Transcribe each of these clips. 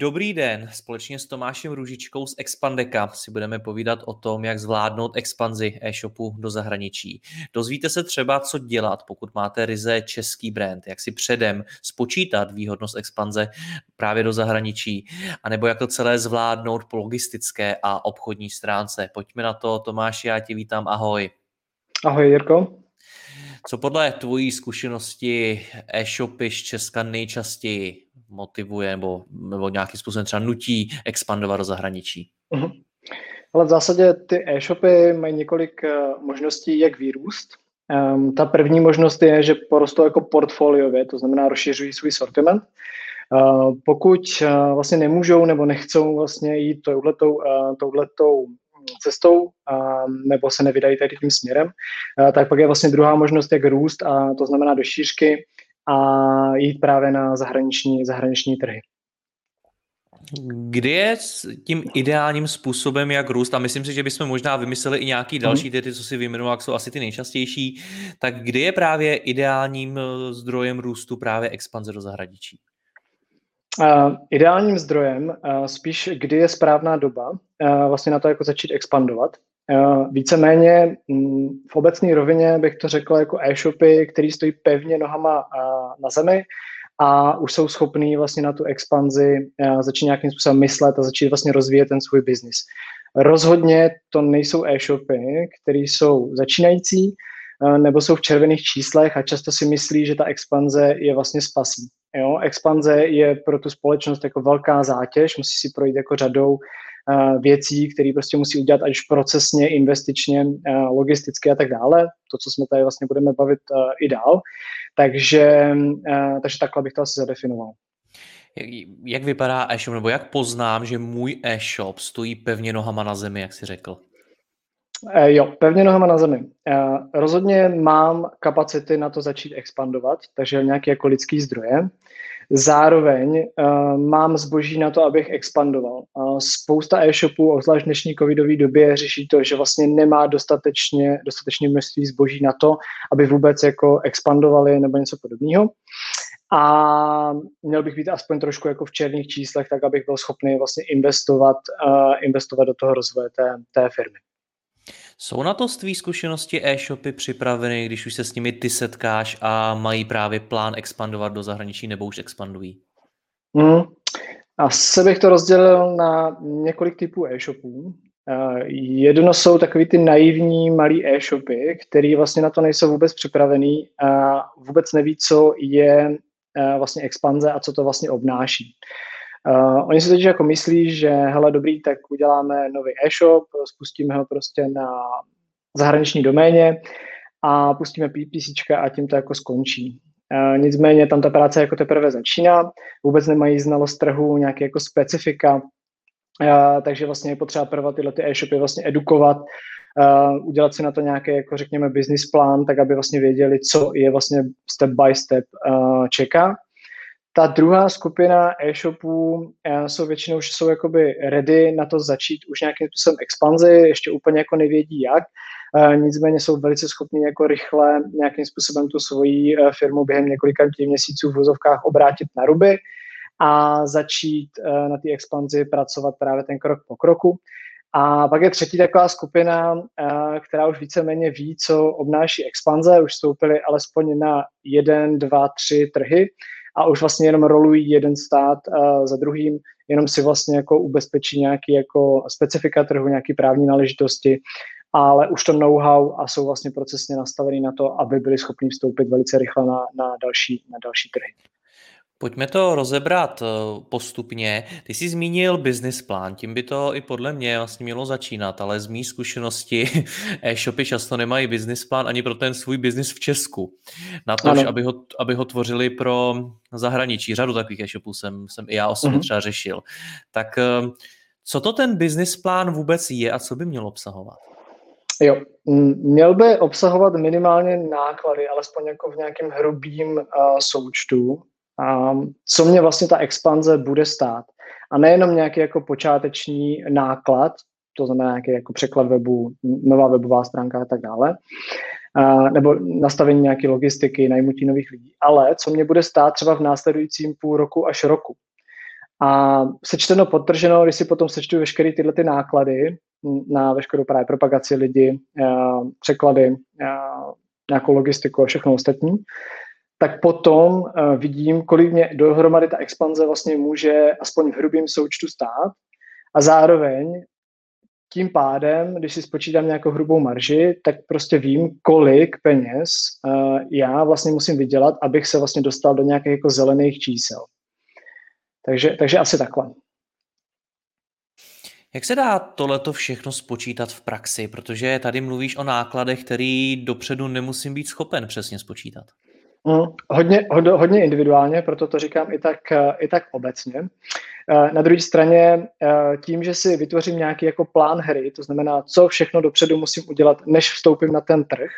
Dobrý den, společně s Tomášem Růžičkou z Expandeka si budeme povídat o tom, jak zvládnout expanzi e-shopu do zahraničí. Dozvíte se třeba, co dělat, pokud máte ryze český brand, jak si předem spočítat výhodnost expanze právě do zahraničí, anebo jak to celé zvládnout po logistické a obchodní stránce. Pojďme na to, Tomáši, já tě vítám, ahoj. Ahoj, Jirko. Co podle tvojí zkušenosti e-shopy z Česka nejčastěji motivuje nebo, nebo nějakým způsobem třeba nutí expandovat do zahraničí? Uh-huh. Ale v zásadě ty e-shopy mají několik uh, možností, jak vyrůst. Um, ta první možnost je, že porostou jako portfoliově, to znamená rozšiřují svůj sortiment. Uh, pokud uh, vlastně nemůžou nebo nechcou vlastně jít touhletou, uh, touhletou cestou a, nebo se nevydají tady tím směrem, tak pak je vlastně druhá možnost, jak růst a to znamená do šířky a jít právě na zahraniční, zahraniční trhy. Kdy je tím ideálním způsobem, jak růst, a myslím si, že bychom možná vymysleli i nějaký další, ty, ty co si vyjmenoval, jak jsou asi ty nejčastější, tak kdy je právě ideálním eh, zdrojem růstu právě expanze do zahraničí? Uh, ideálním zdrojem, uh, spíš kdy je správná doba uh, vlastně na to jako začít expandovat. Uh, víceméně um, v obecné rovině bych to řekl jako e-shopy, které stojí pevně nohama uh, na zemi a už jsou schopní vlastně na tu expanzi uh, začít nějakým způsobem myslet a začít vlastně rozvíjet ten svůj biznis. Rozhodně to nejsou e-shopy, které jsou začínající, nebo jsou v červených číslech a často si myslí, že ta expanze je vlastně spasí. Jo? Expanze je pro tu společnost jako velká zátěž, musí si projít jako řadou věcí, které prostě musí udělat ať už procesně, investičně, uh, logisticky a tak dále. To, co jsme tady vlastně budeme bavit uh, i dál. Takže, takže takhle bych to asi zadefinoval. Jak vypadá e-shop, nebo jak poznám, že můj e-shop stojí pevně nohama na zemi, jak jsi řekl? Jo, pevně nohama na zemi. Rozhodně mám kapacity na to začít expandovat, takže nějaké jako lidský zdroje. Zároveň uh, mám zboží na to, abych expandoval. Uh, spousta e-shopů, obzvlášť v dnešní covidové době, řeší to, že vlastně nemá dostatečně, dostatečně množství zboží na to, aby vůbec jako expandovali nebo něco podobného. A měl bych být aspoň trošku jako v černých číslech, tak abych byl schopný vlastně investovat, uh, investovat do toho rozvoje té, té firmy. Jsou na to z tvý zkušenosti e-shopy připraveny, když už se s nimi ty setkáš a mají právě plán expandovat do zahraničí nebo už expandují? Hmm. Asi bych to rozdělil na několik typů e-shopů. Uh, jedno jsou takový ty naivní malý e-shopy, který vlastně na to nejsou vůbec připravený a vůbec neví, co je uh, vlastně expanze a co to vlastně obnáší. Uh, oni si teď jako myslí, že hele dobrý, tak uděláme nový e-shop, spustíme ho prostě na zahraniční doméně a pustíme PC a tím to jako skončí. Uh, nicméně tam ta práce jako teprve začíná, vůbec nemají znalost trhu, nějaké jako specifika, uh, takže vlastně je potřeba prvé tyhle ty e-shopy vlastně edukovat, uh, udělat si na to nějaký, jako řekněme, business plán, tak aby vlastně věděli, co je vlastně step by step uh, čeká. Ta druhá skupina e-shopů eh, jsou většinou už jsou jakoby ready na to začít už nějakým způsobem expanzi, ještě úplně jako nevědí jak, eh, nicméně jsou velice schopni jako rychle nějakým způsobem tu svoji eh, firmu během několika měsíců v vozovkách obrátit na ruby a začít na té expanzi pracovat právě ten krok po kroku. A pak je třetí taková skupina, která už víceméně ví, co obnáší expanze, už vstoupili alespoň na jeden, dva, tři trhy, a už vlastně jenom rolují jeden stát za druhým, jenom si vlastně jako ubezpečí nějaký jako specifika trhu, nějaký právní náležitosti, ale už to know-how a jsou vlastně procesně nastavený na to, aby byli schopni vstoupit velice rychle na, na, další, na další trhy. Pojďme to rozebrat eh, postupně. Ty jsi zmínil business plán, tím by to i podle mě vlastně mělo začínat, ale z mý zkušenosti e-shopy často nemají business plán ani pro ten svůj business v Česku. Na to, aby ho, aby ho tvořili pro zahraničí. Řadu takových e-shopů jsem, jsem i já osobně mm-hmm. třeba řešil. Tak eh, co to ten business plán vůbec je a co by měl obsahovat? Jo, měl by obsahovat minimálně náklady, alespoň jako v nějakém hrubým uh, součtu, um, co mě vlastně ta expanze bude stát. A nejenom nějaký jako počáteční náklad, to znamená nějaký jako překlad webu, nová webová stránka a tak dále, uh, nebo nastavení nějaké logistiky, najmutí nových lidí, ale co mě bude stát třeba v následujícím půl roku až roku. A sečteno, podtrženo, když si potom sečtu veškeré tyhle ty náklady na veškerou právě propagaci lidí, uh, překlady, uh, nějakou logistiku a všechno ostatní, tak potom uh, vidím, kolik mě dohromady ta expanze vlastně může aspoň v hrubým součtu stát a zároveň tím pádem, když si spočítám nějakou hrubou marži, tak prostě vím, kolik peněz uh, já vlastně musím vydělat, abych se vlastně dostal do nějakých jako zelených čísel. Takže, takže asi takhle. Jak se dá tohleto všechno spočítat v praxi? Protože tady mluvíš o nákladech, který dopředu nemusím být schopen přesně spočítat. Mm, hodně, hodně individuálně, proto to říkám i tak, i tak obecně. Eh, na druhé straně, eh, tím, že si vytvořím nějaký jako plán hry, to znamená, co všechno dopředu musím udělat, než vstoupím na ten trh,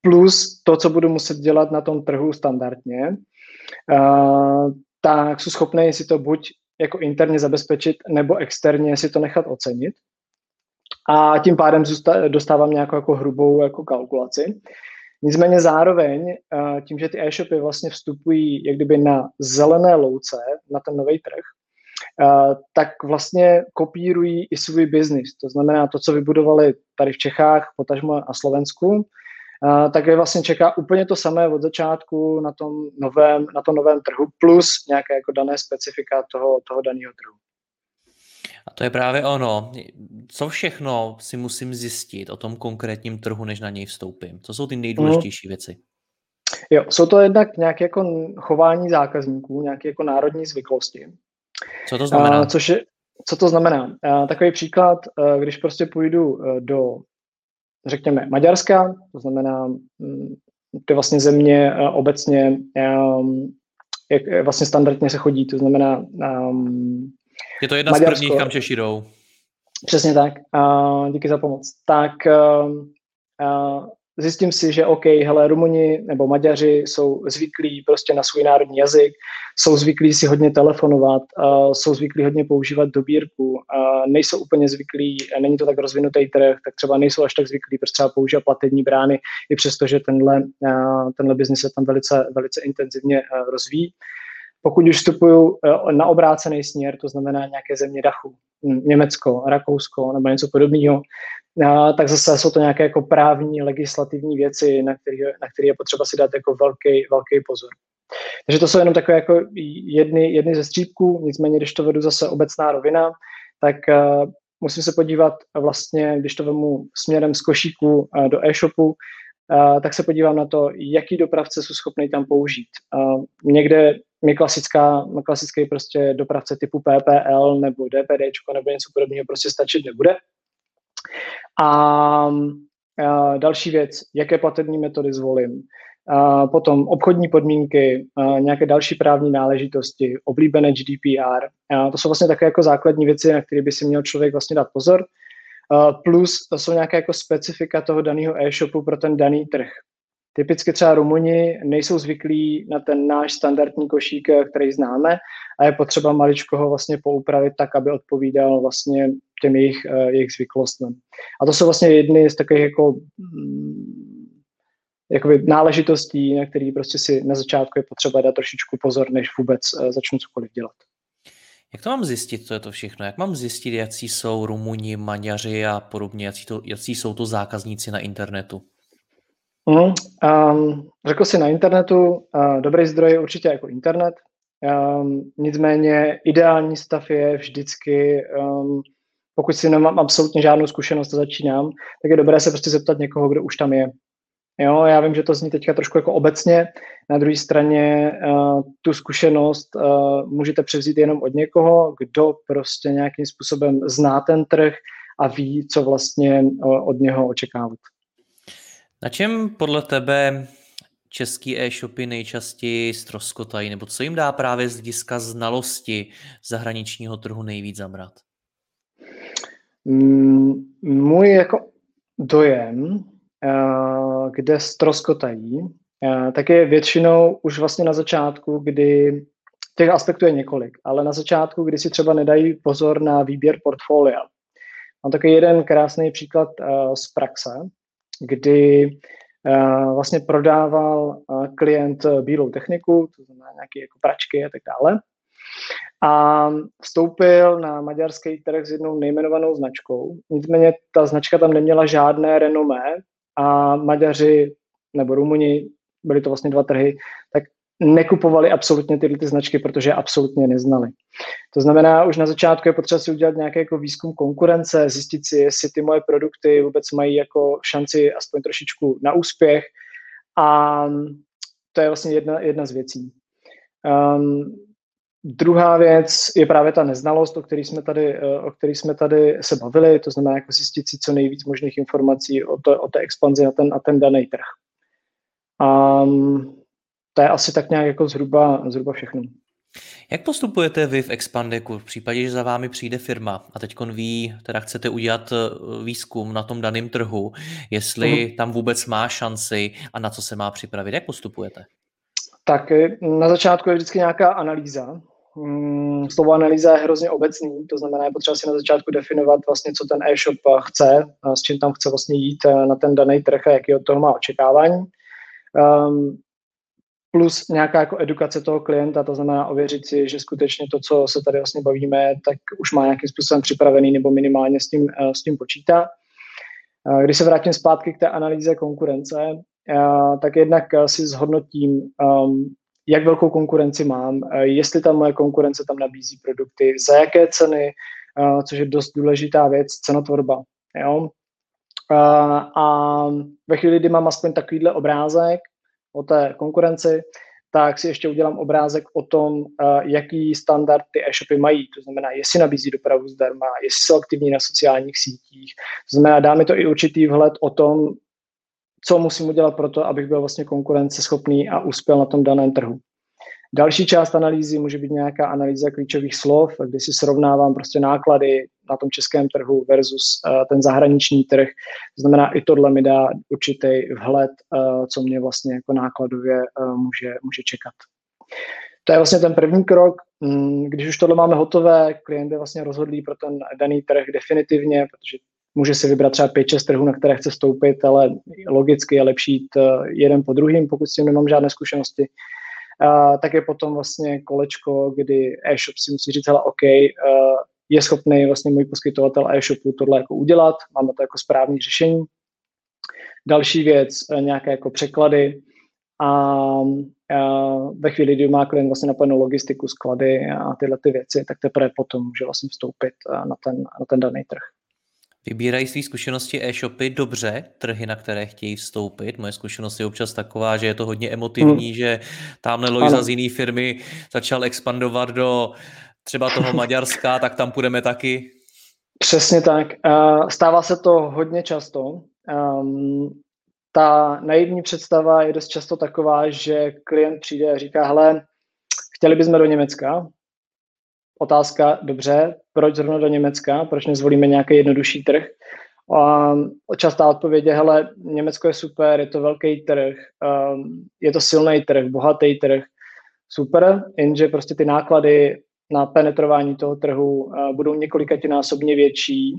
plus to, co budu muset dělat na tom trhu standardně, eh, tak jsou schopné si to buď jako interně zabezpečit nebo externě si to nechat ocenit. A tím pádem dostávám nějakou jako hrubou jako kalkulaci. Nicméně zároveň eh, tím, že ty e-shopy vlastně vstupují jak kdyby na zelené louce, na ten nový trh, eh, tak vlastně kopírují i svůj biznis. To znamená to, co vybudovali tady v Čechách, potažmo a Slovensku, tak je vlastně čeká úplně to samé od začátku na tom novém, na tom novém trhu, plus nějaké jako dané specifika toho, toho daného trhu. A to je právě ono. Co všechno si musím zjistit o tom konkrétním trhu, než na něj vstoupím? Co jsou ty nejdůležitější mm. věci? Jo, jsou to jednak nějaké jako chování zákazníků, nějaké jako národní zvyklosti. Co to znamená? Uh, což je, co to znamená? Uh, takový příklad, uh, když prostě půjdu uh, do řekněme, Maďarska, to znamená, mm, to je vlastně země uh, obecně, jak vlastně standardně se chodí, to znamená... Je to jedna Maďarsko, z prvních, kam Češi jdou. Přesně tak, uh, díky za pomoc. Tak uh, uh, zjistím si, že OK, hele, Rumuni nebo Maďaři jsou zvyklí prostě na svůj národní jazyk, jsou zvyklí si hodně telefonovat, uh, jsou zvyklí hodně používat dobírku, uh, nejsou úplně zvyklí, není to tak rozvinutý trh, tak třeba nejsou až tak zvyklí prostě třeba používat platební brány, i přesto, že tenhle, uh, tenhle biznis se tam velice, velice intenzivně uh, rozvíjí. Pokud už vstupuju uh, na obrácený směr, to znamená nějaké země Dachu, Německo, Rakousko nebo něco podobného, tak zase jsou to nějaké jako právní, legislativní věci, na které na který je potřeba si dát jako velký, velký pozor. Takže to jsou jenom takové jako jedny, jedny ze střípků, nicméně, když to vedu zase obecná rovina, tak uh, musím se podívat vlastně, když to vemu směrem z košíku uh, do e-shopu, uh, tak se podívám na to, jaký dopravce jsou schopný tam použít. Někde mi klasická, klasický prostě dopravce typu PPL nebo DPD nebo něco podobného prostě stačit nebude. A, a další věc, jaké platební metody zvolím. A potom obchodní podmínky, nějaké další právní náležitosti, oblíbené GDPR. A to jsou vlastně také jako základní věci, na které by si měl člověk vlastně dát pozor. Plus to jsou nějaké jako specifika toho daného e-shopu pro ten daný trh. Typicky třeba Rumuni nejsou zvyklí na ten náš standardní košík, který známe a je potřeba maličko ho vlastně poupravit tak, aby odpovídal vlastně těm jejich, uh, jejich zvyklostem. A to jsou vlastně jedny z takových jako mm, jakoby náležitostí, na který prostě si na začátku je potřeba dát trošičku pozor, než vůbec uh, začnu cokoliv dělat. Jak to mám zjistit, co je to všechno? Jak mám zjistit, jaký jsou Rumuni, Maďaři a podobně, jaký, to, jaký jsou to zákazníci na internetu? Mm, um, řekl si na internetu, uh, dobrý zdroj je určitě jako internet, um, nicméně ideální stav je vždycky, um, pokud si nemám absolutně žádnou zkušenost a začínám, tak je dobré se prostě zeptat někoho, kdo už tam je. Jo, já vím, že to zní teďka trošku jako obecně. Na druhé straně uh, tu zkušenost uh, můžete převzít jenom od někoho, kdo prostě nějakým způsobem zná ten trh a ví, co vlastně uh, od něho očekávat. Na čem podle tebe český e-shopy nejčastěji ztroskotají, nebo co jim dá právě z hlediska znalosti zahraničního trhu nejvíc zabrat? Mm, můj jako dojem, eh, kde ztroskotají, eh, tak je většinou už vlastně na začátku, kdy těch aspektů je několik, ale na začátku, kdy si třeba nedají pozor na výběr portfolia. Mám takový jeden krásný příklad eh, z praxe, kdy vlastně prodával klient bílou techniku, to znamená nějaké jako pračky a tak dále. A vstoupil na maďarský trh s jednou nejmenovanou značkou. Nicméně ta značka tam neměla žádné renomé a Maďaři nebo Rumuni, byly to vlastně dva trhy, tak nekupovali absolutně tyhle ty značky, protože je absolutně neznali. To znamená, už na začátku je potřeba si udělat nějaký jako výzkum konkurence, zjistit si, jestli ty moje produkty vůbec mají jako šanci aspoň trošičku na úspěch a to je vlastně jedna, jedna z věcí. Um, Druhá věc je právě ta neznalost, o které jsme tady, eh, o který jsme tady se bavili, to znamená jako zjistit si co nejvíc možných informací o, to, o té expanzi na ten, na ten daný trh. A to je asi tak nějak jako zhruba, zhruba všechno. Jak postupujete vy v Expandeku v případě, že za vámi přijde firma a teď ví, teda chcete udělat eh, výzkum na tom daném trhu, jestli uh-huh. tam vůbec má šanci a na co se má připravit? Jak postupujete? Tak eh, na začátku je vždycky nějaká analýza, Mm, slovo analýza je hrozně obecný, to znamená, je potřeba si na začátku definovat vlastně, co ten e-shop chce, s čím tam chce vlastně jít eh, na ten daný trh a jaký od toho má očekávání. Um, plus nějaká jako edukace toho klienta, to znamená ověřit si, že skutečně to, co se tady vlastně bavíme, tak už má nějakým způsobem připravený nebo minimálně s tím, eh, s tím počítá. Eh, když se vrátím zpátky k té analýze konkurence, tak jednak si zhodnotím, um, jak velkou konkurenci mám, eh, jestli ta moje konkurence tam nabízí produkty, za jaké ceny, eh, což je dost důležitá věc, cenotvorba. Jo? A ve chvíli, kdy mám aspoň takovýhle obrázek o té konkurenci, tak si ještě udělám obrázek o tom, eh, jaký standard ty e-shopy mají. To znamená, jestli nabízí dopravu zdarma, jestli jsou aktivní na sociálních sítích. To znamená, dá mi to i určitý vhled o tom, co musím udělat pro to, abych byl vlastně konkurenceschopný a uspěl na tom daném trhu. Další část analýzy může být nějaká analýza klíčových slov, kdy si srovnávám prostě náklady na tom českém trhu versus uh, ten zahraniční trh. To znamená, i tohle mi dá určitý vhled, uh, co mě vlastně jako nákladově uh, může, může čekat. To je vlastně ten první krok. Mm, když už tohle máme hotové, klient je vlastně rozhodlý pro ten daný trh definitivně, protože může si vybrat třeba 5-6 trhů, na které chce stoupit, ale logicky je lepší jít jeden po druhým, pokud s tím nemám žádné zkušenosti. Tak je potom vlastně kolečko, kdy e-shop si musí říct, hele, OK, je schopný vlastně můj poskytovatel e-shopu tohle jako udělat, máme to jako správný řešení. Další věc, uh, nějaké jako překlady a uh, ve chvíli, kdy má klient vlastně napojenou logistiku, sklady a tyhle ty věci, tak teprve potom může vlastně vstoupit uh, na ten, na ten daný trh. Vybírají své zkušenosti e-shopy dobře, trhy, na které chtějí vstoupit. Moje zkušenost je občas taková, že je to hodně emotivní, hmm. že tamhle Lojza z jiné firmy začal expandovat do třeba toho Maďarska, tak tam půjdeme taky. Přesně tak. Stává se to hodně často. Um, ta naivní představa je dost často taková, že klient přijde a říká, hele, chtěli bychom do Německa, otázka, dobře, proč zrovna do Německa, proč nezvolíme nějaký jednodušší trh? A častá odpověď je, hele, Německo je super, je to velký trh, um, je to silný trh, bohatý trh, super, jenže prostě ty náklady na penetrování toho trhu uh, budou několikatinásobně větší,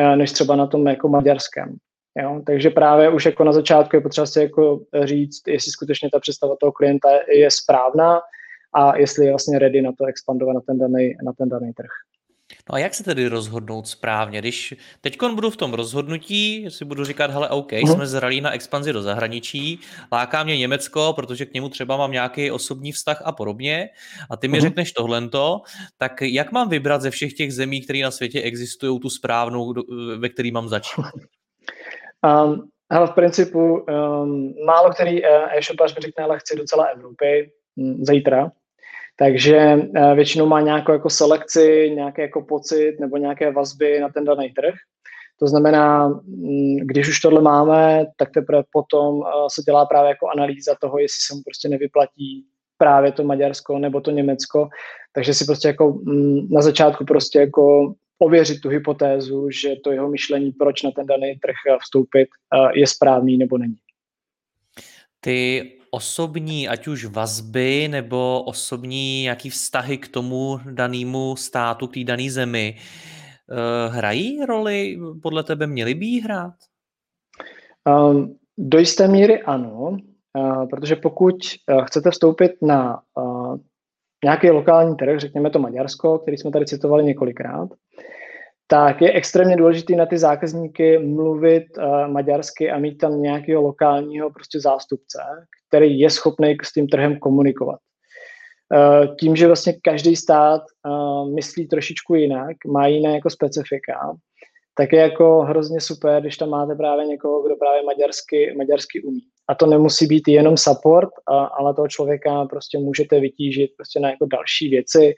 uh, než třeba na tom jako maďarském. Jo? Takže právě už jako na začátku je potřeba si jako říct, jestli skutečně ta představa toho klienta je správná, a jestli je vlastně ready na to expandovat na ten daný, na ten daný trh. No a jak se tedy rozhodnout správně? Když teď budu v tom rozhodnutí, si budu říkat, hele, OK, uh-huh. jsme zralí na expanzi do zahraničí, láká mě Německo, protože k němu třeba mám nějaký osobní vztah a podobně, a ty mi uh-huh. řekneš tohlento, tak jak mám vybrat ze všech těch zemí, které na světě existují, tu správnou, ve který mám začít? Um, Ale v principu um, málo který e-shopař mi řekne, ale chci do celé Evropy um, zítra. Takže uh, většinou má nějakou jako selekci, nějaký jako pocit nebo nějaké vazby na ten daný trh. To znamená, mm, když už tohle máme, tak teprve potom uh, se dělá právě jako analýza toho, jestli se mu prostě nevyplatí právě to Maďarsko nebo to Německo. Takže si prostě jako mm, na začátku prostě jako ověřit tu hypotézu, že to jeho myšlení, proč na ten daný trh vstoupit, je správný nebo není. Ty osobní, ať už vazby nebo osobní nějaký vztahy k tomu danému státu, k té dané zemi, eh, hrají roli, podle tebe měly by jí hrát? Um, do jisté míry ano, uh, protože pokud uh, chcete vstoupit na nějaký lokální trh, řekněme to Maďarsko, který jsme tady citovali několikrát, tak je extrémně důležité na ty zákazníky mluvit uh, maďarsky a mít tam nějakého lokálního prostě zástupce, který je schopný s tím trhem komunikovat. Uh, tím, že vlastně každý stát uh, myslí trošičku jinak, má jiné jako specifika, tak je jako hrozně super, když tam máte právě někoho, kdo právě maďarsky, maďarsky umí. A to nemusí být jenom support, a, ale toho člověka prostě můžete vytížit prostě na jako další věci,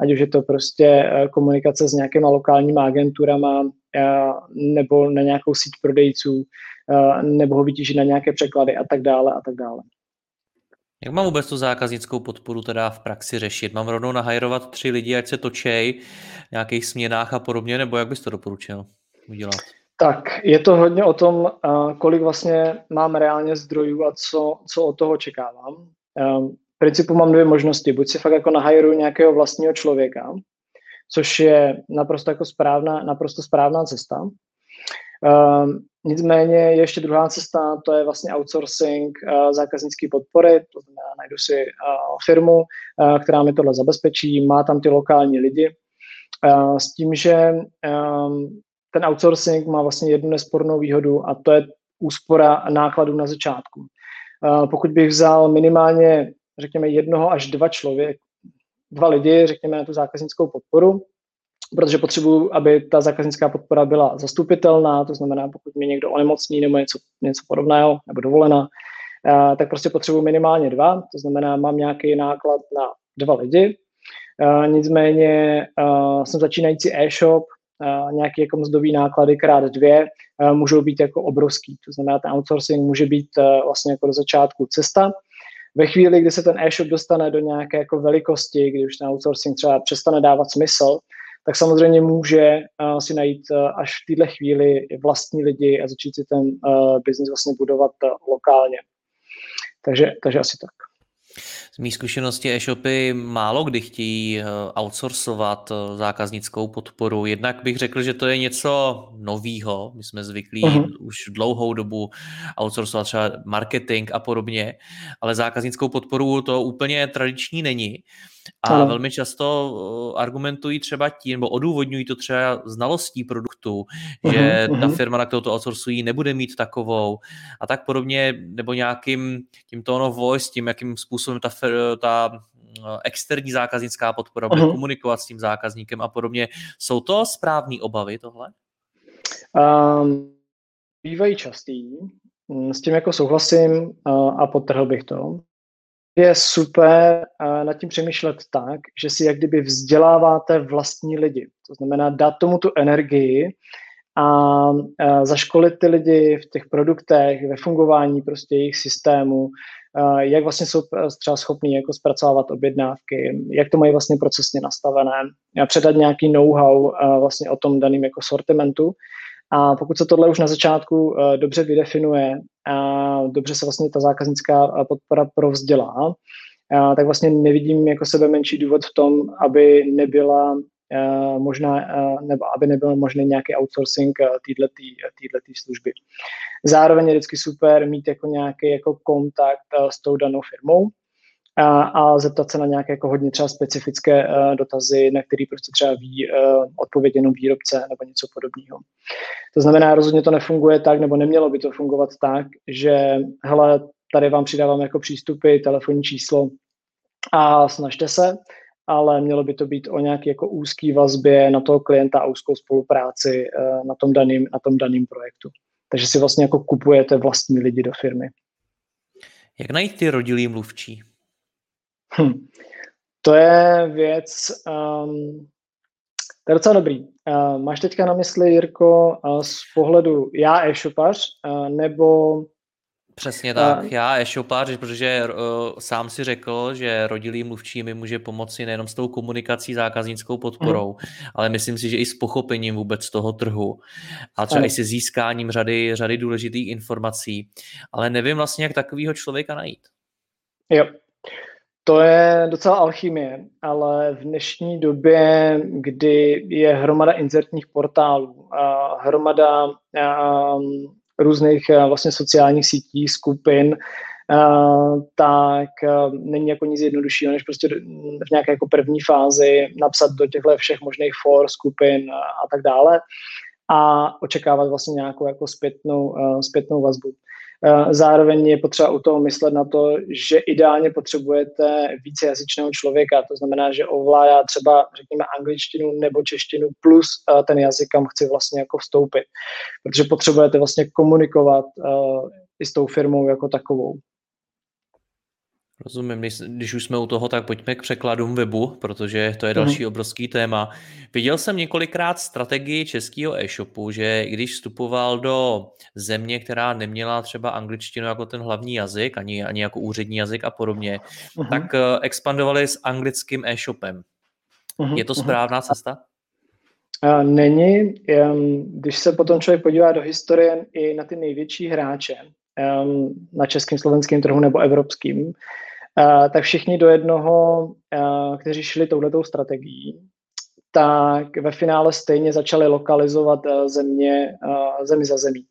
ať už je to prostě eh, komunikace s nějakýma lokálníma agenturama eh, nebo na nějakou síť prodejců, eh, nebo ho vytížit na nějaké překlady a tak dále a tak dále. Jak mám vůbec tu zákaznickou podporu teda v praxi řešit? Mám rovnou nahajrovat tři lidi, ať se točej v nějakých směnách a podobně, nebo jak bys to doporučil udělat? Tak, je to hodně o tom, kolik vlastně mám reálně zdrojů a co, co od toho očekávám. V principu mám dvě možnosti. Buď si fakt jako nahajruju nějakého vlastního člověka, což je naprosto jako správná, naprosto správná cesta. Um, nicméně je ještě druhá cesta, to je vlastně outsourcing uh, zákaznické podpory, to znamená, najdu si uh, firmu, uh, která mi tohle zabezpečí, má tam ty lokální lidi, uh, s tím, že um, ten outsourcing má vlastně jednu nespornou výhodu a to je úspora nákladů na začátku. Uh, pokud bych vzal minimálně, řekněme, jednoho až dva člověk, dva lidi, řekněme, na tu zákaznickou podporu, protože potřebuji, aby ta zákaznická podpora byla zastupitelná, to znamená, pokud mi někdo onemocní nebo něco, něco podobného, nebo dovolena, uh, tak prostě potřebuji minimálně dva, to znamená, mám nějaký náklad na dva lidi. Uh, nicméně uh, jsem začínající e-shop, nějaké jako mzdový náklady krát dvě můžou být jako obrovský. To znamená, ten outsourcing může být vlastně jako do začátku cesta. Ve chvíli, kdy se ten e-shop dostane do nějaké jako velikosti, kdy už ten outsourcing třeba přestane dávat smysl, tak samozřejmě může uh, si najít uh, až v této chvíli vlastní lidi a začít si ten uh, biznis vlastně budovat uh, lokálně. Takže, takže asi tak. Z mých zkušenosti e-shopy málo kdy chtějí outsourcovat zákaznickou podporu. Jednak bych řekl, že to je něco novýho. My jsme zvyklí uh-huh. už dlouhou dobu outsourcovat třeba marketing a podobně, ale zákaznickou podporu to úplně tradiční není. A ano. velmi často uh, argumentují třeba tím, nebo odůvodňují to třeba znalostí produktu, uh-huh, že uh-huh. ta firma, na kterou to outsourcují, nebude mít takovou a tak podobně, nebo nějakým tím tone of voice, tím, jakým způsobem ta, ta uh, externí zákaznická podpora bude uh-huh. komunikovat s tím zákazníkem a podobně. Jsou to správné obavy tohle? Um, bývají častý, s tím jako souhlasím uh, a potrhl bych to je super nad tím přemýšlet tak, že si jak kdyby vzděláváte vlastní lidi. To znamená dát tomu tu energii a, zaškolit ty lidi v těch produktech, ve fungování prostě jejich systému, jak vlastně jsou třeba schopní jako zpracovávat objednávky, jak to mají vlastně procesně nastavené, předat nějaký know-how vlastně o tom daném jako sortimentu a pokud se tohle už na začátku uh, dobře vydefinuje a dobře se vlastně ta zákaznická podpora provzdělá, uh, tak vlastně nevidím jako sebe menší důvod v tom, aby nebyla možná, nebo aby nebyl možný nějaký outsourcing této služby. Zároveň je vždycky super mít jako nějaký jako kontakt s tou danou firmou, a, a zeptat se na nějaké jako hodně třeba specifické uh, dotazy, na který prostě třeba ví uh, odpověď jenom výrobce nebo něco podobného. To znamená, rozhodně to nefunguje tak, nebo nemělo by to fungovat tak, že hele, tady vám přidávám jako přístupy, telefonní číslo a snažte se, ale mělo by to být o nějaké jako úzké vazbě na toho klienta a úzkou spolupráci uh, na tom daném na tom daným projektu. Takže si vlastně jako kupujete vlastní lidi do firmy. Jak najít ty rodilý mluvčí? Hm. To je věc, um, to je docela dobrý. Uh, máš teďka na mysli, Jirko, uh, z pohledu já e-shopař, uh, nebo Přesně tak. Uh, Já e-shopář, protože uh, sám si řekl, že rodilý mluvčí mi může pomoci nejenom s tou komunikací zákaznickou podporou, uh, ale myslím si, že i s pochopením vůbec toho trhu a třeba uh, i se získáním řady, řady důležitých informací. Ale nevím vlastně, jak takového člověka najít. Jo, to je docela alchymie, ale v dnešní době, kdy je hromada inzertních portálů, a hromada a, různých a, vlastně sociálních sítí, skupin, a, tak a, není jako nic jednoduššího, než prostě v nějaké jako první fázi napsat do těchto všech možných for, skupin a, a tak dále a očekávat vlastně nějakou jako zpětnou, uh, zpětnou vazbu. Eh, zároveň je potřeba u toho myslet na to, že ideálně potřebujete vícejazyčného člověka, to znamená, že ovládá třeba, řekněme, angličtinu nebo češtinu plus eh, ten jazyk, kam chci vlastně jako vstoupit. Protože potřebujete vlastně komunikovat eh, i s tou firmou jako takovou. Rozumím, když, když už jsme u toho, tak pojďme k překladům webu, protože to je další mm. obrovský téma. Viděl jsem několikrát strategii českého e-shopu, že když vstupoval do země, která neměla třeba angličtinu jako ten hlavní jazyk, ani, ani jako úřední jazyk a podobně, mm. tak uh, expandovali s anglickým e-shopem. Mm. Je to mhm. správná cesta? Není. Když se potom člověk podívá do historie i na ty největší hráče, na českém, slovenském trhu nebo evropským, tak všichni do jednoho, kteří šli touhletou strategií, tak ve finále stejně začali lokalizovat země, zemi za zemí.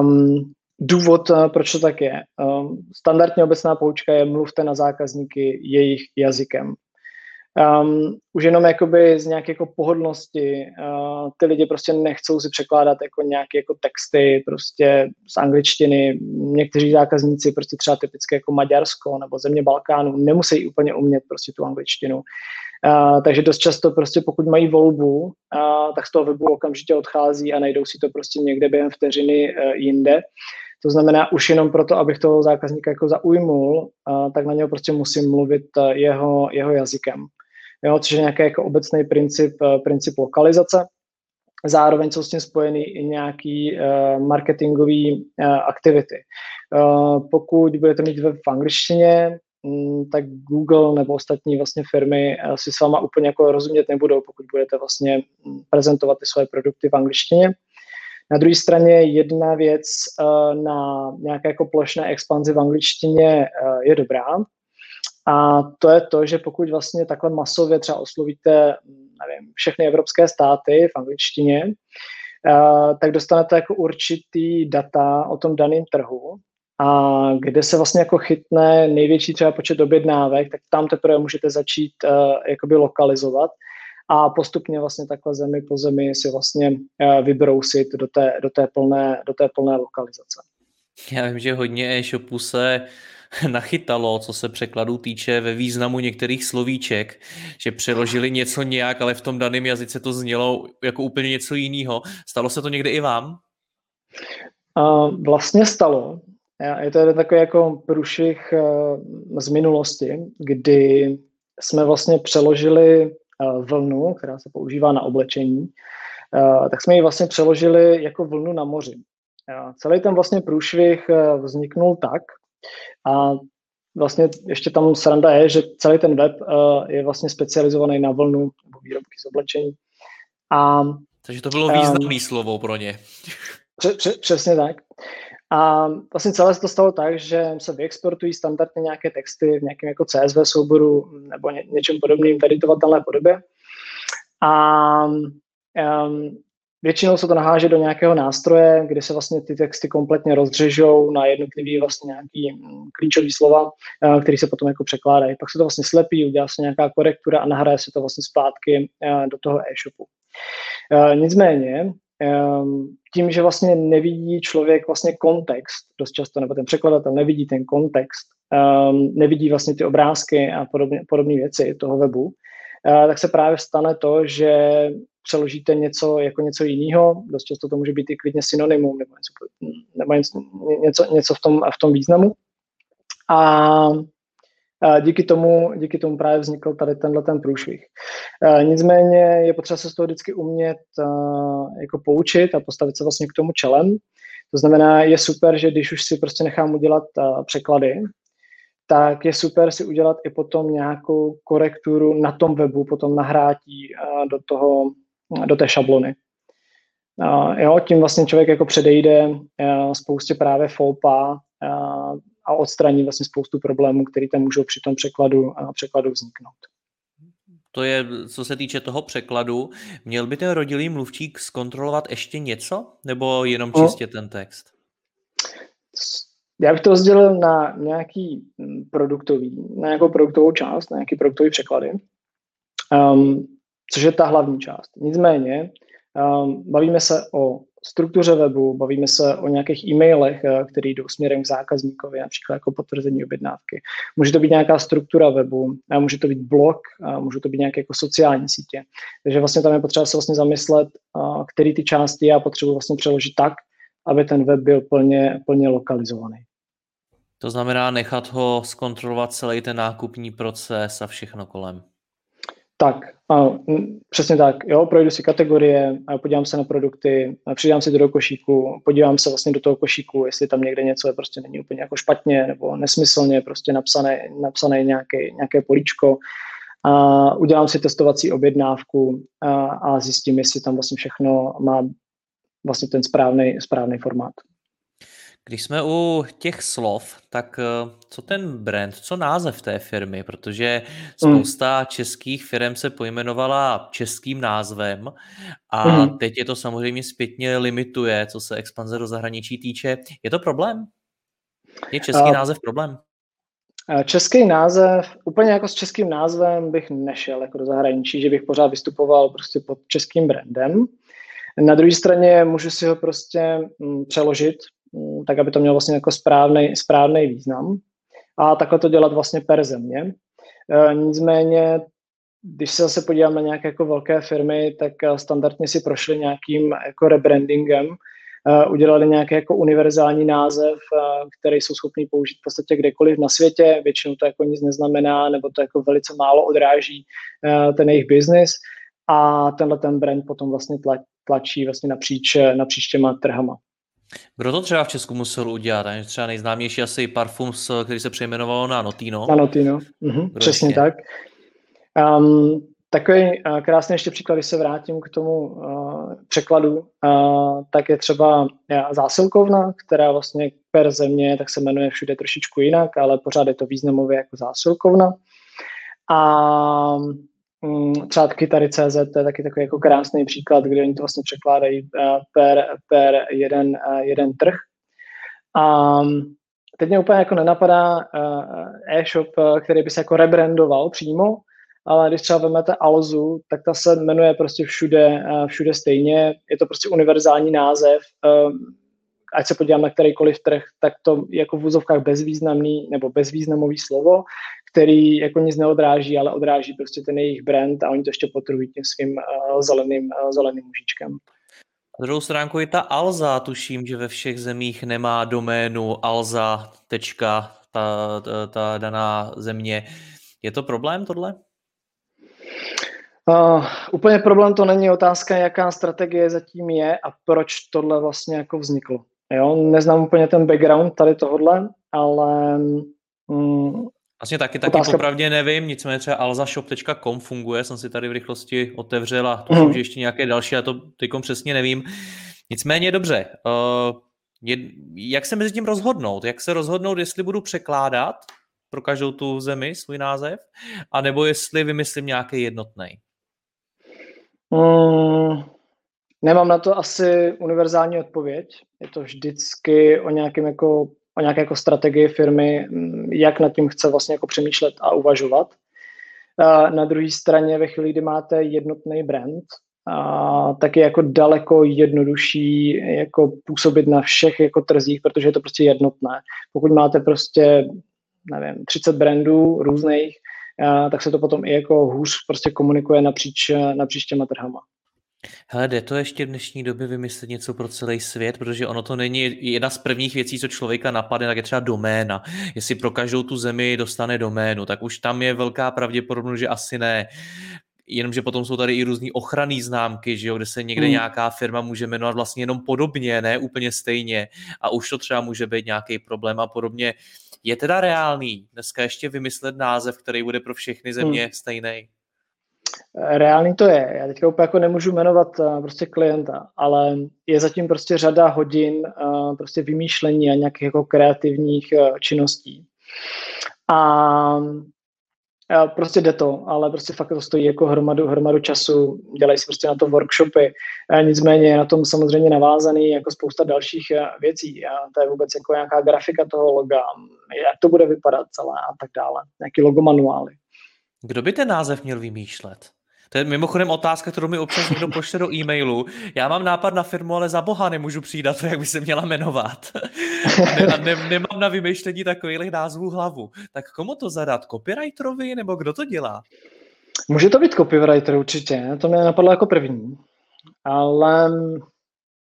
Um, důvod, proč to tak je. Um, standardně obecná poučka je mluvte na zákazníky jejich jazykem. Um, už jenom jakoby z nějaké jako pohodlnosti uh, ty lidi prostě nechcou si překládat jako nějaké jako texty prostě z angličtiny. Někteří zákazníci prostě třeba typicky jako Maďarsko nebo země Balkánu nemusí úplně umět prostě tu angličtinu. Uh, takže dost často prostě pokud mají volbu, uh, tak z toho webu okamžitě odchází a najdou si to prostě někde během vteřiny uh, jinde. To znamená, už jenom proto, abych toho zákazníka jako zaujmul, tak na něho prostě musím mluvit jeho, jeho jazykem jo, což je nějaký jako obecný princip, eh, princip lokalizace. Zároveň jsou s tím spojeny i nějaký uh, marketingové uh, aktivity. Uh, pokud budete mít web v angličtině, um, tak Google nebo ostatní vlastně firmy si s váma úplně jako rozumět nebudou, pokud budete vlastně mm, prezentovat ty svoje produkty v angličtině. Na druhé straně jedna věc na nějaké jako plošné expanzi v angličtině je dobrá, a to je to, že pokud vlastně takhle masově třeba oslovíte nevím, všechny evropské státy v angličtině, uh, tak dostanete jako určitý data o tom daném trhu a kde se vlastně jako chytne největší třeba počet objednávek, tak tam teprve můžete začít uh, jakoby lokalizovat a postupně vlastně takhle zemi po zemi si vlastně uh, vybrousit do té, do té, plné, do té plné lokalizace. Já vím, že hodně e-shopů se nachytalo, co se překladů týče ve významu některých slovíček, že přeložili něco nějak, ale v tom daném jazyce to znělo jako úplně něco jiného. Stalo se to někde i vám? Uh, vlastně stalo. Je to jeden takový jako průšvih uh, z minulosti, kdy jsme vlastně přeložili uh, vlnu, která se používá na oblečení, uh, tak jsme ji vlastně přeložili jako vlnu na moři. Celý ten vlastně průšvih vzniknul tak, a vlastně ještě tam sranda je, že celý ten web uh, je vlastně specializovaný na vlnu nebo výrobky z oblečení. A, Takže to bylo významné um, slovo pro ně. Pře- pře- přesně tak. A vlastně celé se to stalo tak, že se vyexportují standardně nějaké texty v nějakém jako CSV souboru nebo ně, něčem podobným v editovatelné podobě. A um, Většinou se to naháže do nějakého nástroje, kde se vlastně ty texty kompletně rozřežou na jednotlivý vlastně nějaký mm, klíčový slova, eh, který se potom jako překládají. Pak se to vlastně slepí, udělá se nějaká korektura a nahraje se to vlastně zpátky eh, do toho e-shopu. Eh, nicméně, ehm, tím, že vlastně nevidí člověk vlastně kontext, dost často, nebo ten překladatel nevidí ten kontext, ehm, nevidí vlastně ty obrázky a podobné, podobné věci toho webu, tak se právě stane to, že přeložíte něco jako něco jiného, dost často to může být i klidně synonymum nebo něco, nebo něco, něco v, tom, v tom významu. A díky tomu, díky tomu právě vznikl tady tenhle ten průšvih. Nicméně je potřeba se z toho vždycky umět jako poučit a postavit se vlastně k tomu čelem. To znamená, je super, že když už si prostě nechám udělat překlady, tak je super si udělat i potom nějakou korekturu na tom webu, potom nahrátí do toho, do té šablony. Jo, tím vlastně člověk jako předejde spoustě právě foupa a odstraní vlastně spoustu problémů, které tam můžou při tom překladu, překladu vzniknout. To je, co se týče toho překladu. Měl by ten rodilý mluvčík zkontrolovat ještě něco, nebo jenom no. čistě ten text? Já bych to rozdělil na nějaký mm, produktový, na nějakou produktovou část, na nějaký produktový překlady, um, což je ta hlavní část. Nicméně, um, bavíme se o struktuře webu, bavíme se o nějakých e-mailech, eh, které jdou směrem k zákazníkovi, například jako potvrzení objednávky. Může to být nějaká struktura webu, může to být blog, může to být nějaké jako sociální sítě. Takže vlastně tam je potřeba se vlastně zamyslet, který ty části já potřebuji vlastně přeložit tak, aby ten web byl plně, plně lokalizovaný. To znamená nechat ho zkontrolovat celý ten nákupní proces a všechno kolem. Tak, ano, přesně tak. Jo, projdu si kategorie, podívám se na produkty, přidám si to do košíku, podívám se vlastně do toho košíku, jestli tam někde něco je prostě není úplně jako špatně nebo nesmyslně prostě napsané, napsané nějaké, nějaké políčko. A udělám si testovací objednávku a, a zjistím, jestli tam vlastně všechno má vlastně ten správný, správný formát. Když jsme u těch slov, tak eh, co ten brand, co název té firmy, protože hmm. spousta mm. českých firm se pojmenovala českým názvem a mm. teď je to samozřejmě zpětně limituje, co se expanze do zahraničí týče. Je to problém? Je český uh, název problém? Český název, úplně jako s českým názvem bych nešel jako do zahraničí, že bych pořád vystupoval prostě pod českým brandem. Na druhé straně můžu si ho prostě mm, přeložit Mm, tak aby to mělo vlastně jako správný, správný význam. A takhle to dělat vlastně per země. E, nicméně, když se zase podívám na nějaké jako velké firmy, tak e, standardně si prošli nějakým jako rebrandingem, e, udělali nějaký jako univerzální název, který jsou schopni použít v podstatě kdekoliv na světě, většinou to jako nic neznamená, nebo to jako velice málo odráží ten jejich biznis a tenhle ten brand potom vlastně tlačí vlastně napříč, napříč těma trhama. Kdo to třeba v Česku musel udělat? Třeba nejznámější asi parfum, který se přejmenovalo na Notino. Na Notino, mhm, přesně ještě? tak. Um, takový uh, krásný ještě příklad, když se vrátím k tomu uh, překladu, uh, tak je třeba zásilkovna, která vlastně per země tak se jmenuje všude trošičku jinak, ale pořád je to významově jako zásilkovna. A třeba kytary.cz, to je taky takový jako krásný příklad, kde oni to vlastně překládají eh, per, per jeden, eh, jeden trh. A teď mě úplně jako nenapadá eh, e-shop, který by se jako rebrandoval přímo, ale když třeba vezmete Alzu, tak ta se jmenuje prostě všude, všude stejně. Je to prostě univerzální název. Ať se podívám na kterýkoliv trh, tak to jako v úzovkách bezvýznamný nebo bezvýznamový slovo, který jako nic neodráží, ale odráží prostě ten jejich brand a oni to ještě potrhují tím svým uh, zeleným, uh, zeleným mužičkem. Na druhou stránku je ta Alza, tuším, že ve všech zemích nemá doménu alza. Ta, ta, ta daná země. Je to problém tohle? Uh, úplně problém to není otázka, jaká strategie zatím je a proč tohle vlastně jako vzniklo. Jo, neznám úplně ten background tady tohle, ale um, Vlastně taky, taky Otázka... popravdě nevím, nicméně třeba alzashop.com funguje, jsem si tady v rychlosti otevřel a tuším, mm. že ještě nějaké další, já to teď přesně nevím. Nicméně dobře, uh, je, jak se mezi tím rozhodnout? Jak se rozhodnout, jestli budu překládat pro každou tu zemi svůj název, anebo jestli vymyslím nějaký jednotný? Mm, nemám na to asi univerzální odpověď. Je to vždycky o nějakém jako o nějaké jako strategii firmy, mm, jak nad tím chce vlastně jako přemýšlet a uvažovat. Na druhé straně ve chvíli, kdy máte jednotný brand, a tak je jako daleko jednodušší jako působit na všech jako trzích, protože je to prostě jednotné. Pokud máte prostě, nevím, 30 brandů různých, tak se to potom i jako hůř prostě komunikuje napříč, napříč těma trhama. Hele, jde to ještě v dnešní době vymyslet něco pro celý svět, protože ono to není jedna z prvních věcí, co člověka napadne, tak je třeba doména. Jestli pro každou tu zemi dostane doménu, tak už tam je velká pravděpodobnost, že asi ne. Jenomže potom jsou tady i různé ochranné známky, že jo, kde se někde hmm. nějaká firma může jmenovat vlastně jenom podobně, ne úplně stejně. A už to třeba může být nějaký problém a podobně. Je teda reálný dneska ještě vymyslet název, který bude pro všechny země hmm. stejný? Reálný to je. Já teďka úplně jako nemůžu jmenovat uh, prostě klienta, ale je zatím prostě řada hodin uh, prostě vymýšlení a nějakých jako kreativních uh, činností. A prostě jde to, ale prostě fakt to stojí jako hromadu, hromadu času, dělají si prostě na to workshopy, nicméně je na tom samozřejmě navázaný jako spousta dalších věcí a to je vůbec jako nějaká grafika toho loga, jak to bude vypadat celé a tak dále, nějaký logo manuály. Kdo by ten název měl vymýšlet? To je mimochodem otázka, kterou mi občas někdo pošle do e-mailu. Já mám nápad na firmu, ale za boha nemůžu přijít to, jak by se měla jmenovat. a ne, ne, nemám na vymýšlení takových názvů hlavu. Tak komu to zadat? Copywriterovi nebo kdo to dělá? Může to být copywriter určitě, to mě napadlo jako první. Ale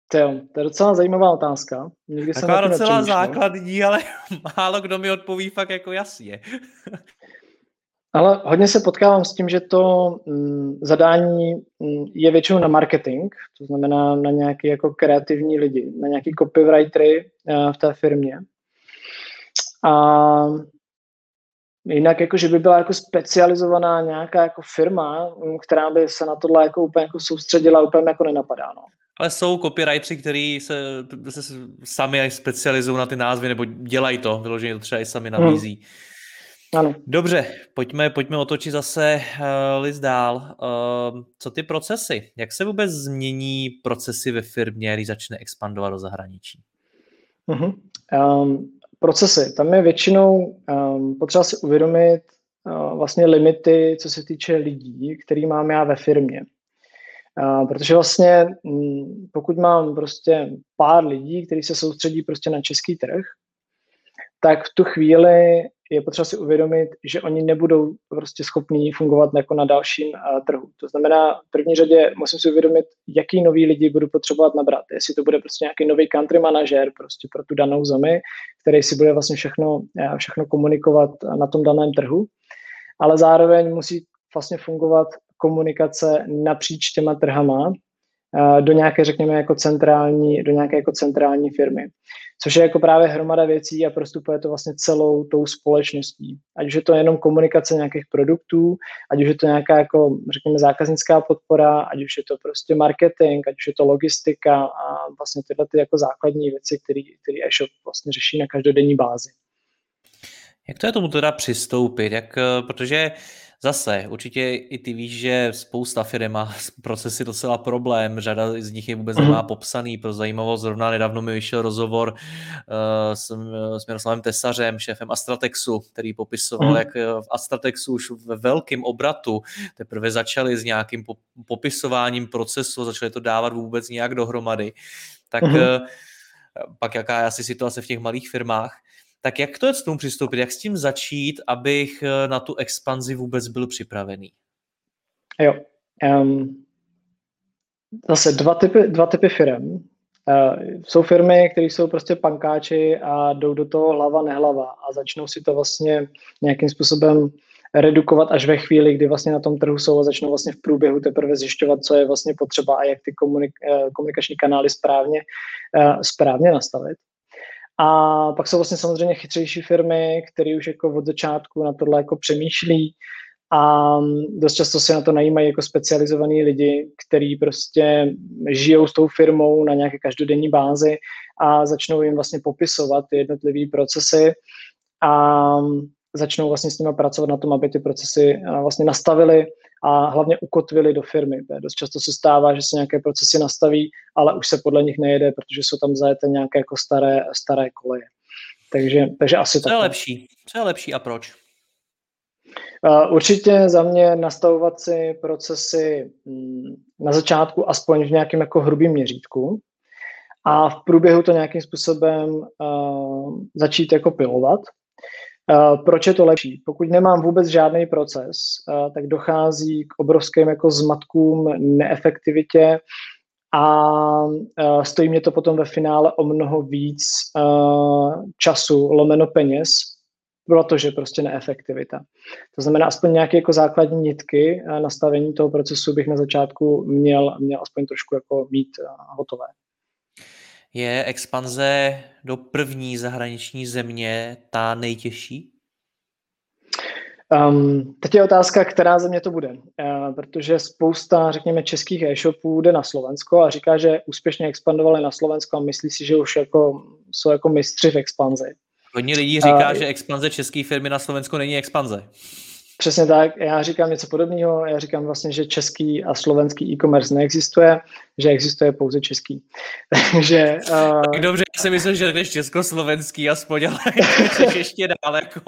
to je, to je docela zajímavá otázka. Nikdy Taková docela základní, ale málo kdo mi odpoví fakt jako jasně. Ale hodně se potkávám s tím, že to mm, zadání mm, je většinou na marketing, to znamená na nějaký jako kreativní lidi, na nějaký copywritery uh, v té firmě. A jinak jako, že by byla jako specializovaná nějaká jako firma, mm, která by se na tohle jako úplně jako soustředila, úplně jako nenapadá. No. Ale jsou copywriteri, kteří se, se sami specializují na ty názvy, nebo dělají to, vyloženě to třeba i sami nabízí. Hmm. Ano. Dobře, pojďme, pojďme otočit zase uh, list dál. Uh, co ty procesy? Jak se vůbec změní procesy ve firmě, když začne expandovat do zahraničí? Uh-huh. Um, procesy. Tam je většinou um, potřeba si uvědomit uh, vlastně limity, co se týče lidí, který mám já ve firmě. Uh, protože vlastně um, pokud mám prostě pár lidí, kteří se soustředí prostě na český trh, tak v tu chvíli je potřeba si uvědomit, že oni nebudou prostě schopní fungovat jako na dalším uh, trhu. To znamená, v první řadě musím si uvědomit, jaký nový lidi budu potřebovat nabrat. Jestli to bude prostě nějaký nový country manager prostě pro tu danou zemi, který si bude vlastně všechno, uh, všechno komunikovat na tom daném trhu, ale zároveň musí vlastně fungovat komunikace napříč těma trhama, do nějaké, řekněme, jako centrální, do nějaké jako centrální firmy. Což je jako právě hromada věcí a prostupuje to vlastně celou tou společností. Ať už je to jenom komunikace nějakých produktů, ať už je to nějaká jako, řekněme, zákaznická podpora, ať už je to prostě marketing, ať už je to logistika a vlastně tyhle ty jako základní věci, které e-shop vlastně řeší na každodenní bázi. Jak to je tomu teda přistoupit? Jak, protože Zase, určitě i ty víš, že spousta firm má procesy docela problém, řada z nich je vůbec nemá mhm. popsaný. Pro zajímavost, zrovna nedávno mi vyšel rozhovor uh, s, s Miroslavem Tesařem, šéfem Astratexu, který popisoval, mm. jak v Astratexu už ve velkém obratu teprve začali s nějakým popisováním procesu, začali to dávat vůbec nějak dohromady. Tak uh, pak jaká je asi situace v těch malých firmách. Tak jak to je s tomu přistoupit? Jak s tím začít, abych eh, na tu expanzi vůbec byl připravený? Jo. Um, zase dva typy, dva typy firm. Uh, jsou firmy, které jsou prostě pankáči a jdou do toho hlava nehlava a začnou si to vlastně nějakým způsobem redukovat až ve chvíli, kdy vlastně na tom trhu jsou a začnou vlastně v průběhu teprve zjišťovat, co je vlastně potřeba a jak ty komunik- eh, komunikační kanály správně, uh, správně nastavit. A pak jsou vlastně samozřejmě chytřejší firmy, které už jako od začátku na tohle jako přemýšlí a dost často se na to najímají jako specializovaní lidi, kteří prostě žijou s tou firmou na nějaké každodenní bázi a začnou jim vlastně popisovat ty jednotlivé procesy a začnou vlastně s nimi pracovat na tom, aby ty procesy vlastně nastavili a hlavně ukotvili do firmy. Dost často se stává, že se nějaké procesy nastaví, ale už se podle nich nejede, protože jsou tam zajeté nějaké jako staré, staré koleje. Takže, takže asi Co je lepší? Co je lepší a proč? Určitě za mě nastavovat si procesy mm, na začátku aspoň v nějakém jako hrubým měřítku a v průběhu to nějakým způsobem začít jako pilovat. Uh, proč je to lepší? Pokud nemám vůbec žádný proces, uh, tak dochází k obrovským jako zmatkům, neefektivitě a uh, stojí mě to potom ve finále o mnoho víc času, lomeno peněz, protože prostě neefektivita. To znamená, aspoň nějaké jako základní nitky nastavení toho procesu bych na začátku měl, měl aspoň trošku jako mít hotové. Je expanze do první zahraniční země ta nejtěžší? Um, teď je otázka, která země to bude, uh, protože spousta, řekněme, českých e-shopů jde na Slovensko a říká, že úspěšně expandovali na Slovensko a myslí si, že už jako, jsou jako mistři v expanzi. Hodně lidí říká, uh, že expanze české firmy na Slovensko není expanze. Přesně tak, já říkám něco podobného, já říkám vlastně, že český a slovenský e-commerce neexistuje, že existuje pouze český. Takže, uh... Tak dobře, já si myslím, že jdeš československý aspoň, ale ještě dál jako.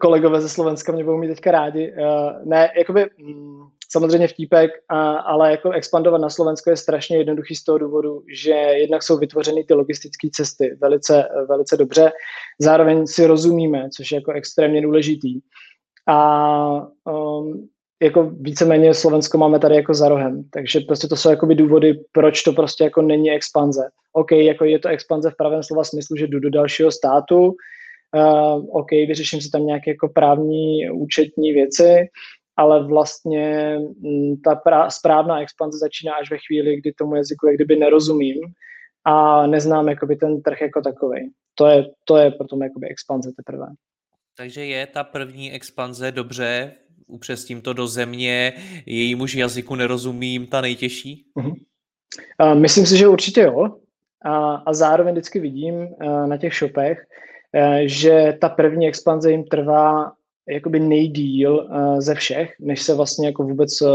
kolegové ze Slovenska mě budou mít teďka rádi. Uh, ne, jakoby mm, samozřejmě vtípek, a, ale jako expandovat na Slovensko je strašně jednoduchý z toho důvodu, že jednak jsou vytvořeny ty logistické cesty velice, velice dobře, zároveň si rozumíme, což je jako extrémně důležitý. A um, jako víceméně Slovensko máme tady jako za rohem, takže prostě to jsou jakoby důvody, proč to prostě jako není expanze. OK, jako je to expanze v pravém slova smyslu, že jdu do dalšího státu, uh, OK, vyřeším si tam nějaké jako právní, účetní věci, ale vlastně m, ta pra, správná expanze začíná až ve chvíli, kdy tomu jazyku jak kdyby nerozumím a neznám jakoby ten trh jako takový. To je, to je potom jakoby expanze teprve. Takže je ta první expanze dobře, upřesním to do země, jejímuž jazyku nerozumím, ta nejtěžší? Uh-huh. Uh, myslím si, že určitě jo. A, a zároveň vždycky vidím uh, na těch shopech, Eh, že ta první expanze jim trvá jakoby nejdíl uh, ze všech, než se vlastně jako vůbec uh,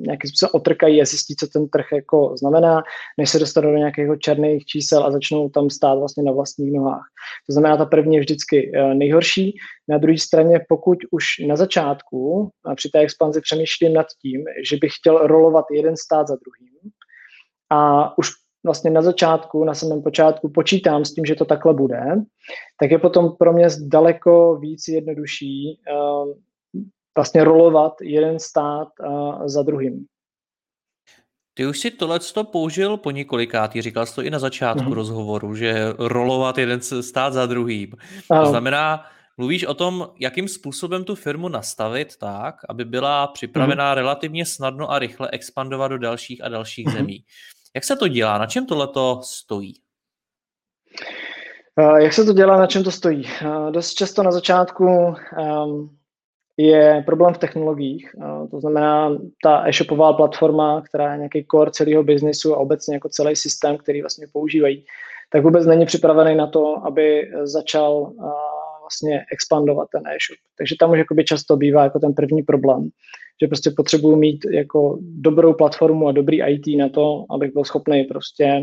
nějakým způsobem otrkají a zjistí, co ten trh jako znamená, než se dostanou do nějakého černých čísel a začnou tam stát vlastně na vlastních nohách. To znamená, ta první je vždycky uh, nejhorší. Na druhé straně, pokud už na začátku uh, při té expanzi přemýšlím nad tím, že bych chtěl rolovat jeden stát za druhým a už vlastně na začátku, na samém počátku počítám s tím, že to takhle bude, tak je potom pro mě daleko víc jednodušší uh, vlastně rolovat jeden stát uh, za druhým. Ty už si tohle použil po několikátý, říkal jsi to i na začátku mm-hmm. rozhovoru, že rolovat jeden stát za druhým. To znamená, mluvíš o tom, jakým způsobem tu firmu nastavit tak, aby byla připravená mm-hmm. relativně snadno a rychle expandovat do dalších a dalších mm-hmm. zemí. Jak se to dělá? Na čem tohleto stojí? Jak se to dělá, na čem to stojí? Dost často na začátku um, je problém v technologiích. To znamená, ta e-shopová platforma, která je nějaký core celého biznisu a obecně jako celý systém, který vlastně používají, tak vůbec není připravený na to, aby začal vlastně expandovat ten e-shop. Takže tam už jakoby často bývá jako ten první problém, že prostě potřebuju mít jako dobrou platformu a dobrý IT na to, abych byl schopný prostě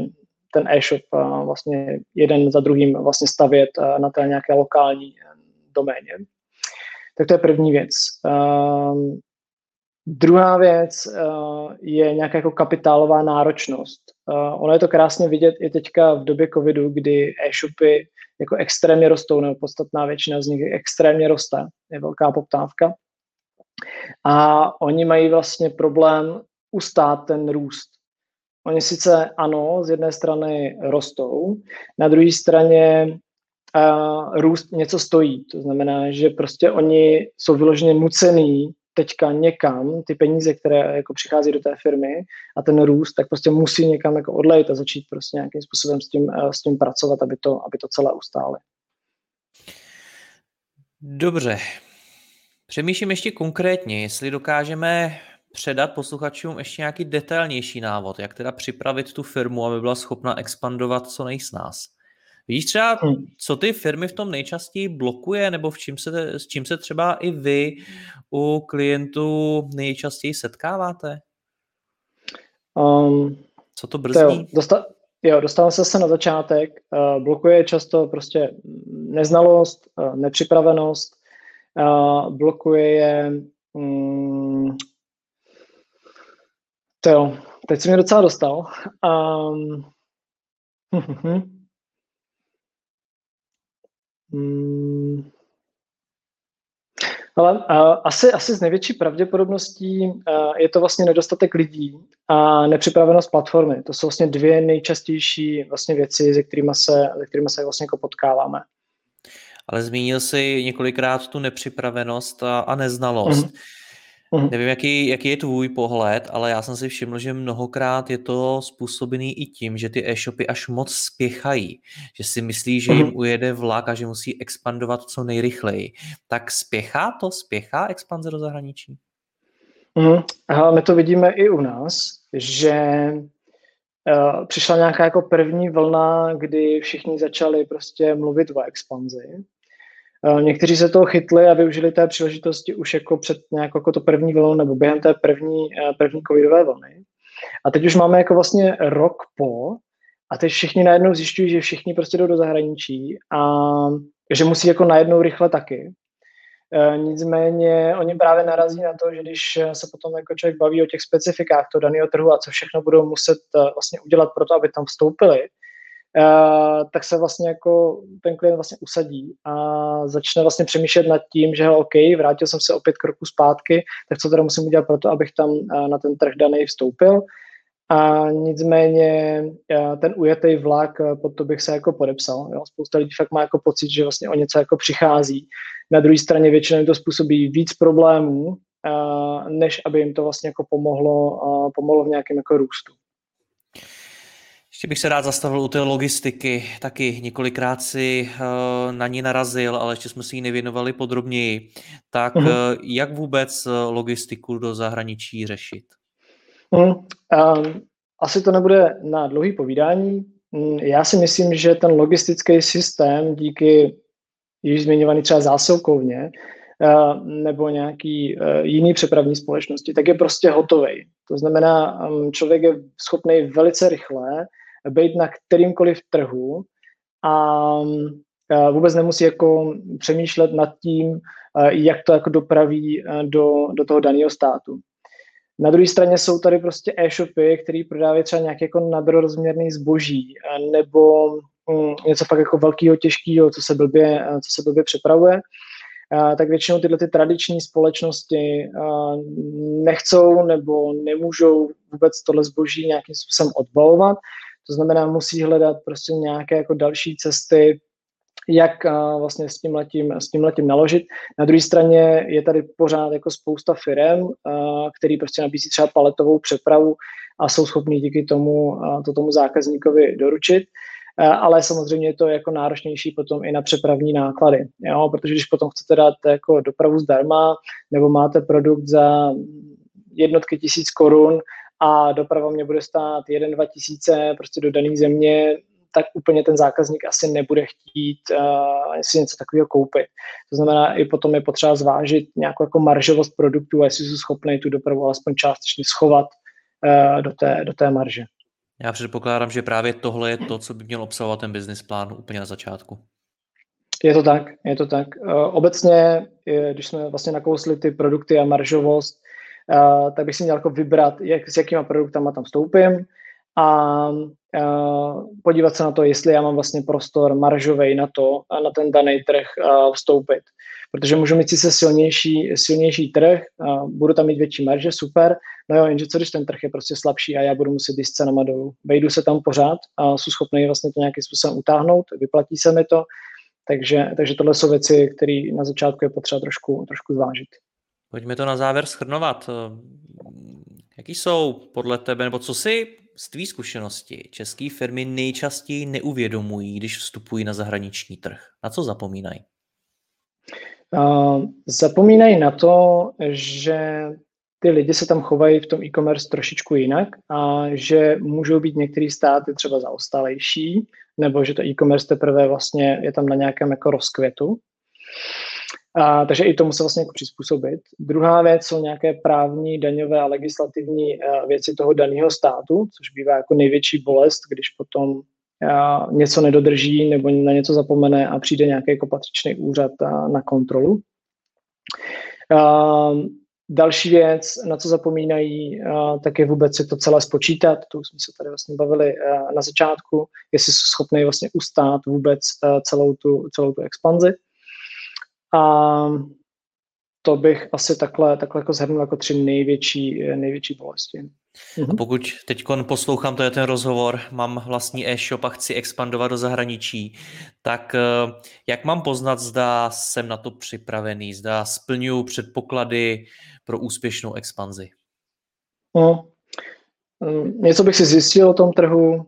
ten e-shop vlastně jeden za druhým vlastně stavět na té nějaké lokální doméně. Tak to je první věc. Um, druhá věc uh, je nějaká jako kapitálová náročnost. Uh, ono je to krásně vidět i teďka v době covidu, kdy e-shopy jako extrémně rostou, nebo podstatná většina z nich extrémně roste, je velká poptávka. A oni mají vlastně problém ustát ten růst. Oni sice ano, z jedné strany rostou, na druhé straně uh, růst něco stojí. To znamená, že prostě oni jsou vyloženě nucený teďka někam ty peníze, které jako přichází do té firmy a ten růst, tak prostě musí někam jako odlejt a začít prostě nějakým způsobem s tím, s tím pracovat, aby to, aby to celé ustále. Dobře. Přemýšlím ještě konkrétně, jestli dokážeme předat posluchačům ještě nějaký detailnější návod, jak teda připravit tu firmu, aby byla schopna expandovat co nejsnás. Vidíš třeba, hmm. co ty firmy v tom nejčastěji blokuje, nebo v čím se, s čím se třeba i vy u klientů nejčastěji setkáváte? Um, co to brzdí? To jo, dosta- jo, dostávám se se na začátek. Uh, blokuje často prostě neznalost, uh, nepřipravenost, uh, blokuje je um, to jo, teď se mi docela dostal. Um, Hmm. Ale uh, asi, asi z největší pravděpodobností uh, je to vlastně nedostatek lidí a nepřipravenost platformy. To jsou vlastně dvě nejčastější vlastně věci, se kterými se, se vlastně jako potkáváme. Ale zmínil jsi několikrát tu nepřipravenost a, a neznalost. Mm-hmm. Mm. Nevím, jaký, jaký je tvůj pohled, ale já jsem si všiml, že mnohokrát je to způsobený i tím, že ty e-shopy až moc spěchají, že si myslí, že jim mm. ujede vlak a že musí expandovat co nejrychleji. Tak spěchá to? Spěchá expanze do zahraničí? Mm. Aha, my to vidíme i u nás, že uh, přišla nějaká jako první vlna, kdy všichni začali prostě mluvit o expanzi někteří se toho chytli a využili té příležitosti už jako před nějakou jako to první vlnou nebo během té první, eh, první covidové vlny. A teď už máme jako vlastně rok po a teď všichni najednou zjišťují, že všichni prostě jdou do zahraničí a že musí jako najednou rychle taky. E, nicméně oni právě narazí na to, že když se potom jako člověk baví o těch specifikách toho daného trhu a co všechno budou muset vlastně udělat pro to, aby tam vstoupili, Uh, tak se vlastně jako ten klient vlastně usadí a začne vlastně přemýšlet nad tím, že OK, vrátil jsem se opět kroku zpátky, tak co teda musím udělat pro to, abych tam uh, na ten trh daný vstoupil. A nicméně uh, ten ujetý vlak, pod to bych se jako podepsal. Jo. Spousta lidí fakt má jako pocit, že vlastně o něco jako přichází. Na druhé straně většinou to způsobí víc problémů, než aby jim to vlastně jako pomohlo, pomohlo v nějakém jako růstu. Ještě bych se rád zastavil u té logistiky, taky několikrát si uh, na ní narazil, ale ještě jsme si ji nevěnovali podrobněji. Tak uh-huh. uh, jak vůbec eh, logistiku do zahraničí řešit? Uh, um, asi to nebude na dlouhý povídání. Mm, já si myslím, že ten logistický systém díky již zmiňovaný třeba zásilkovně nebo nějaký jiný přepravní společnosti, tak je prostě hotový. To znamená, um, člověk je schopný velice rychle být na kterýmkoliv trhu a vůbec nemusí jako přemýšlet nad tím, jak to jako dopraví do, do toho daného státu. Na druhé straně jsou tady prostě e-shopy, které prodávají třeba nějaké jako nadrozměrný zboží nebo mm, něco fakt jako velkého, těžkého, co se blbě, co se blbě přepravuje. tak většinou tyhle ty tradiční společnosti nechcou nebo nemůžou vůbec tohle zboží nějakým způsobem odbalovat, to znamená, musí hledat prostě nějaké jako další cesty, jak uh, vlastně s tím, letím, s tím letím naložit. Na druhé straně je tady pořád jako spousta firm, uh, který prostě nabízí třeba paletovou přepravu a jsou schopní díky tomu uh, to tomu zákazníkovi doručit. Ale samozřejmě je to jako náročnější potom i na přepravní náklady, jo? protože když potom chcete dát jako dopravu zdarma nebo máte produkt za jednotky tisíc korun a doprava mě bude stát 1-2 tisíce prostě do dané země, tak úplně ten zákazník asi nebude chtít uh, si něco takového koupit. To znamená, i potom je potřeba zvážit nějakou jako maržovost produktu a jestli jsou schopný tu dopravu alespoň částečně schovat uh, do, té, do té marže. Já předpokládám, že právě tohle je to, co by měl obsahovat ten business plán úplně na začátku. Je to tak, je to tak. Uh, obecně, když jsme vlastně nakousli ty produkty a maržovost, tak bych si měl jako vybrat, jak, s jakýma produktama tam vstoupím a uh, podívat se na to, jestli já mám vlastně prostor maržový na to, na ten daný trh uh, vstoupit. Protože můžu mít sice silnější, silnější trh, uh, budu tam mít větší marže, super, no jo, jenže co když ten trh je prostě slabší a já budu muset jít s cenama dolů. Vejdu se tam pořád a jsou schopný vlastně to nějakým způsobem utáhnout, vyplatí se mi to, takže, takže tohle jsou věci, které na začátku je potřeba trošku, trošku zvážit. Pojďme to na závěr schrnovat. Jaký jsou podle tebe, nebo co si z tvý zkušenosti české firmy nejčastěji neuvědomují, když vstupují na zahraniční trh? Na co zapomínají? Uh, zapomínají na to, že ty lidi se tam chovají v tom e-commerce trošičku jinak a že můžou být některé státy třeba zaostalejší, nebo že to e-commerce teprve vlastně je tam na nějakém jako rozkvětu. A, takže i tomu se vlastně jako přizpůsobit. Druhá věc jsou nějaké právní, daňové a legislativní a, věci toho daného státu, což bývá jako největší bolest, když potom a, něco nedodrží nebo na něco zapomene a přijde nějaký jako patřičný úřad a, na kontrolu. A, Další věc, na co zapomínají, tak je vůbec si to celé spočítat, to už jsme se tady vlastně bavili na začátku, jestli jsou schopný vlastně ustát vůbec celou tu, celou tu expanzi. A to bych asi takhle, takhle jako zhrnul jako tři největší, největší bolesti. A pokud teď poslouchám to je ten rozhovor, mám vlastní e-shop a chci expandovat do zahraničí, tak eh, jak mám poznat, zda jsem na to připravený, zda splňuji předpoklady pro úspěšnou expanzi? No, mm, něco bych si zjistil o tom trhu,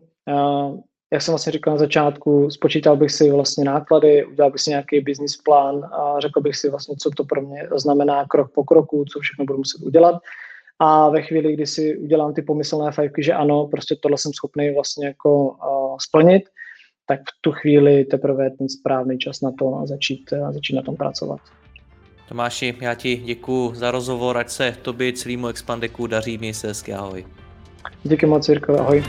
jak jsem vlastně říkal na začátku, spočítal bych si vlastně náklady, udělal bych si nějaký business plán a řekl bych si vlastně, co to pro mě znamená krok po kroku, co všechno budu muset udělat. A ve chvíli, kdy si udělám ty pomyslné fajky, že ano, prostě tohle jsem schopný vlastně jako uh, splnit, tak v tu chvíli teprve je ten správný čas na to a začít, uh, začít na tom pracovat. Tomáši, já ti děkuji za rozhovor, ať se tobě celému Expandeku daří, měj se hezky, ahoj. Díky moc, Jirko, ahoj.